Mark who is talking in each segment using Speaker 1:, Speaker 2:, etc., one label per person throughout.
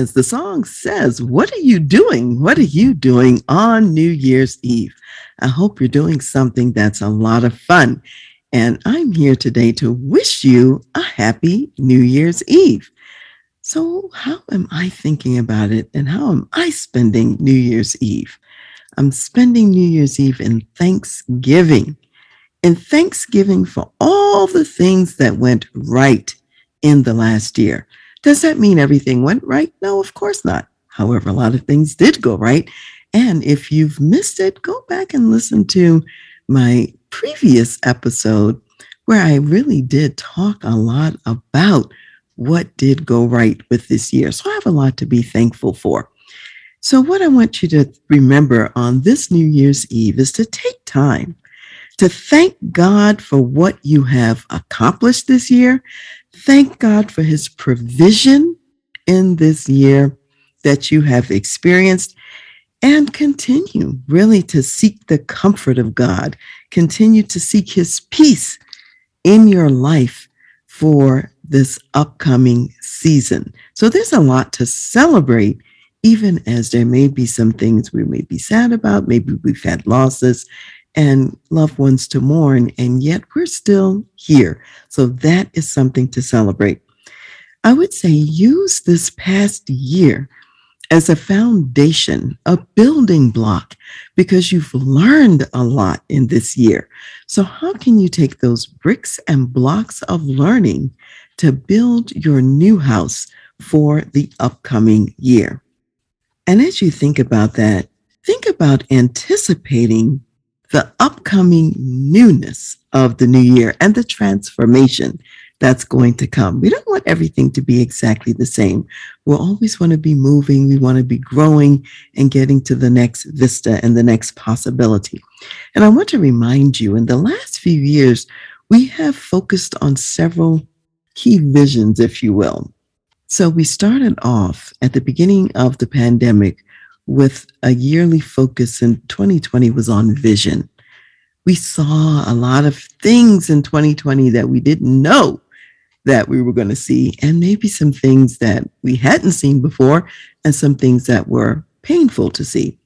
Speaker 1: As the song says, what are you doing? What are you doing on New Year's Eve? I hope you're doing something that's a lot of fun. And I'm here today to wish you a happy New Year's Eve. So, how am I thinking about it and how am I spending New Year's Eve? I'm spending New Year's Eve in Thanksgiving. In Thanksgiving for all the things that went right in the last year. Does that mean everything went right? No, of course not. However, a lot of things did go right. And if you've missed it, go back and listen to my previous episode where I really did talk a lot about what did go right with this year. So I have a lot to be thankful for. So, what I want you to remember on this New Year's Eve is to take time to thank God for what you have accomplished this year, Thank God for his provision in this year that you have experienced and continue really to seek the comfort of God. Continue to seek his peace in your life for this upcoming season. So there's a lot to celebrate, even as there may be some things we may be sad about. Maybe we've had losses and loved ones to mourn, and yet we're still here. So that is something to celebrate. I would say use this past year as a foundation, a building block, because you've learned a lot in this year. So, how can you take those bricks and blocks of learning to build your new house for the upcoming year? And as you think about that, think about anticipating the upcoming newness of the new year and the transformation that's going to come. We don't want everything to be exactly the same. We always want to be moving. We want to be growing and getting to the next vista and the next possibility. And I want to remind you in the last few years, we have focused on several key visions, if you will. So we started off at the beginning of the pandemic with a yearly focus in 2020 was on vision. We saw a lot of things in 2020 that we didn't know that we were going to see, and maybe some things that we hadn't seen before, and some things that were painful to see.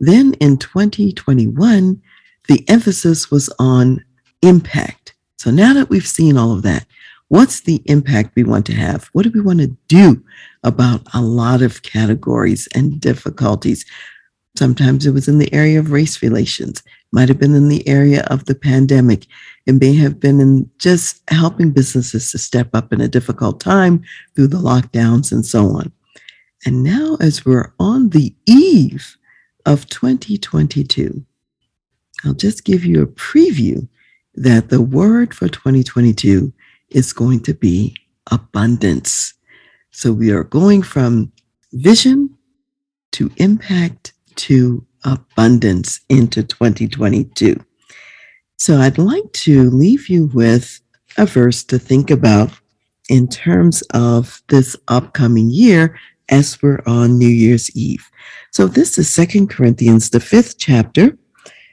Speaker 1: Then in 2021, the emphasis was on impact. So now that we've seen all of that, What's the impact we want to have? What do we want to do about a lot of categories and difficulties? Sometimes it was in the area of race relations, might have been in the area of the pandemic. It may have been in just helping businesses to step up in a difficult time through the lockdowns and so on. And now, as we're on the eve of 2022, I'll just give you a preview that the word for 2022 is going to be abundance. So we are going from vision to impact to abundance into 2022. So I'd like to leave you with a verse to think about in terms of this upcoming year as we're on New Year's Eve. So this is Second Corinthians, the fifth chapter,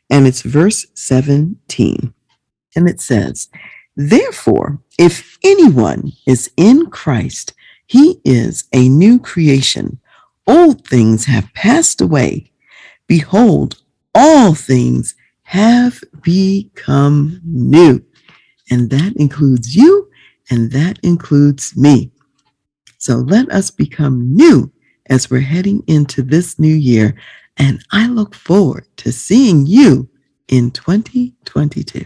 Speaker 1: and it's verse 17. And it says, Therefore, if anyone is in Christ, he is a new creation. Old things have passed away. Behold, all things have become new. And that includes you and that includes me. So let us become new as we're heading into this new year. And I look forward to seeing you in 2022.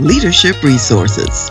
Speaker 1: leadership resources.